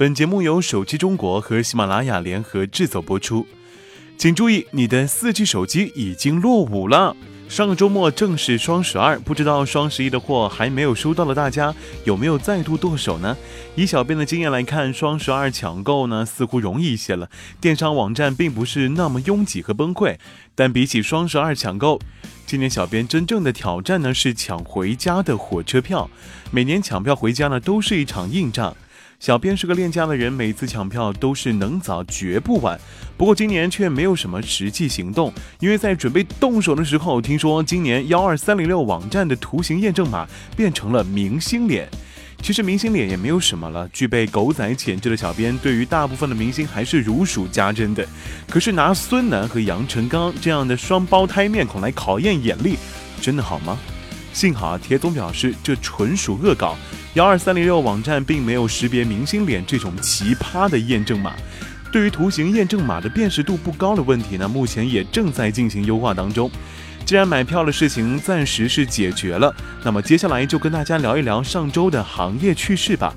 本节目由手机中国和喜马拉雅联合制作播出。请注意，你的四 G 手机已经落伍了。上个周末正是双十二，不知道双十一的货还没有收到的大家有没有再度剁手呢？以小编的经验来看，双十二抢购呢似乎容易一些了，电商网站并不是那么拥挤和崩溃。但比起双十二抢购，今年小编真正的挑战呢是抢回家的火车票。每年抢票回家呢都是一场硬仗。小编是个恋家的人，每次抢票都是能早绝不晚。不过今年却没有什么实际行动，因为在准备动手的时候，听说今年幺二三零六网站的图形验证码变成了明星脸。其实明星脸也没有什么了，具备狗仔潜质的小编对于大部分的明星还是如数家珍的。可是拿孙楠和杨成刚这样的双胞胎面孔来考验眼力，真的好吗？幸好铁总表示这纯属恶搞。幺二三零六网站并没有识别明星脸这种奇葩的验证码。对于图形验证码的辨识度不高的问题呢，目前也正在进行优化当中。既然买票的事情暂时是解决了，那么接下来就跟大家聊一聊上周的行业趣事吧。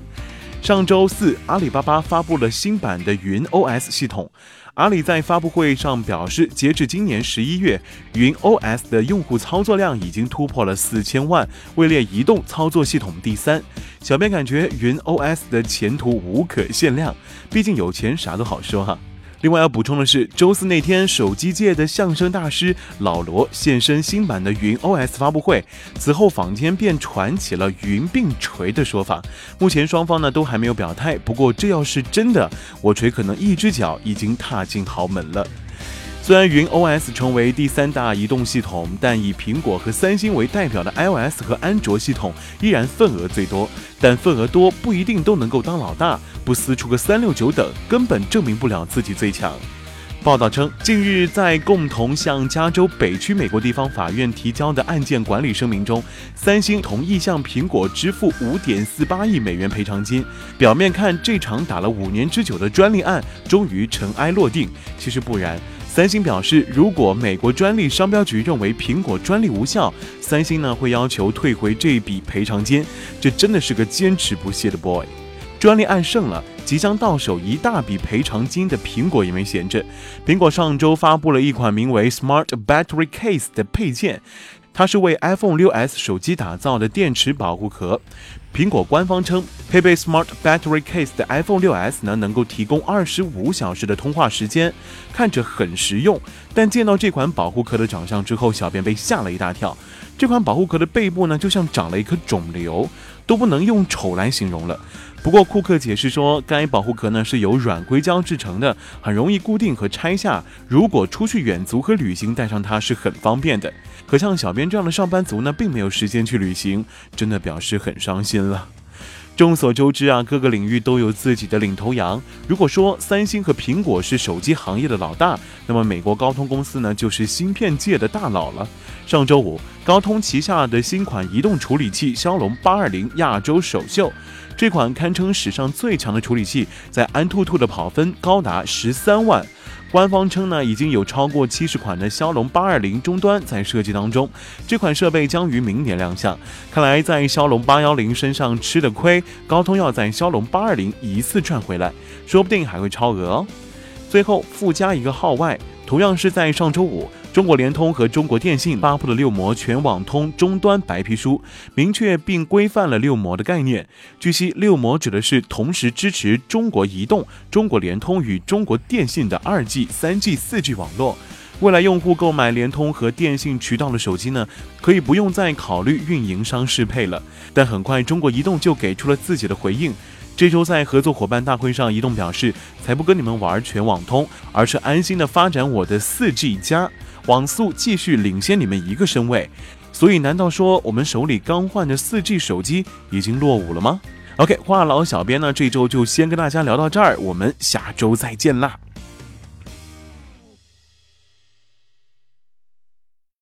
上周四，阿里巴巴发布了新版的云 OS 系统。阿里在发布会上表示，截至今年十一月，云 OS 的用户操作量已经突破了四千万，位列移动操作系统第三。小编感觉云 OS 的前途无可限量，毕竟有钱啥都好说哈。另外要补充的是，周四那天，手机界的相声大师老罗现身新版的云 OS 发布会。此后，坊间便传起了“云并锤”的说法。目前双方呢都还没有表态，不过这要是真的，我锤可能一只脚已经踏进豪门了。虽然云 OS 成为第三大移动系统，但以苹果和三星为代表的 iOS 和安卓系统依然份额最多。但份额多不一定都能够当老大，不撕出个三六九等，根本证明不了自己最强。报道称，近日在共同向加州北区美国地方法院提交的案件管理声明中，三星同意向苹果支付五点四八亿美元赔偿金。表面看，这场打了五年之久的专利案终于尘埃落定，其实不然。三星表示，如果美国专利商标局认为苹果专利无效，三星呢会要求退回这笔赔偿金。这真的是个坚持不懈的 boy。专利案胜了，即将到手一大笔赔偿金的苹果也没闲着。苹果上周发布了一款名为 Smart Battery Case 的配件。它是为 iPhone 6s 手机打造的电池保护壳。苹果官方称，配备 Smart Battery Case 的 iPhone 6s 呢，能够提供二十五小时的通话时间，看着很实用。但见到这款保护壳的长相之后，小编被吓了一大跳。这款保护壳的背部呢，就像长了一颗肿瘤，都不能用丑来形容了。不过库克解释说，该保护壳呢是由软硅胶制成的，很容易固定和拆下。如果出去远足和旅行，带上它是很方便的。可像小编这样的上班族呢，并没有时间去旅行，真的表示很伤心了。众所周知啊，各个领域都有自己的领头羊。如果说三星和苹果是手机行业的老大，那么美国高通公司呢，就是芯片界的大佬了。上周五，高通旗下的新款移动处理器骁龙八二零亚洲首秀。这款堪称史上最强的处理器，在安兔兔的跑分高达十三万。官方称呢，已经有超过七十款的骁龙八二零终端在设计当中。这款设备将于明年亮相。看来在骁龙八幺零身上吃的亏，高通要在骁龙八二零一次赚回来，说不定还会超额哦。最后附加一个号外，同样是在上周五。中国联通和中国电信发布了六模全网通终端白皮书，明确并规范了六模的概念。据悉，六模指的是同时支持中国移动、中国联通与中国电信的二 G、三 G、四 G 网络。未来用户购买联通和电信渠道的手机呢，可以不用再考虑运营商适配了。但很快，中国移动就给出了自己的回应。这周在合作伙伴大会上，移动表示，才不跟你们玩全网通，而是安心的发展我的四 G 加。网速继续领先你们一个身位，所以难道说我们手里刚换的四 G 手机已经落伍了吗？OK，话痨小编呢这周就先跟大家聊到这儿，我们下周再见啦。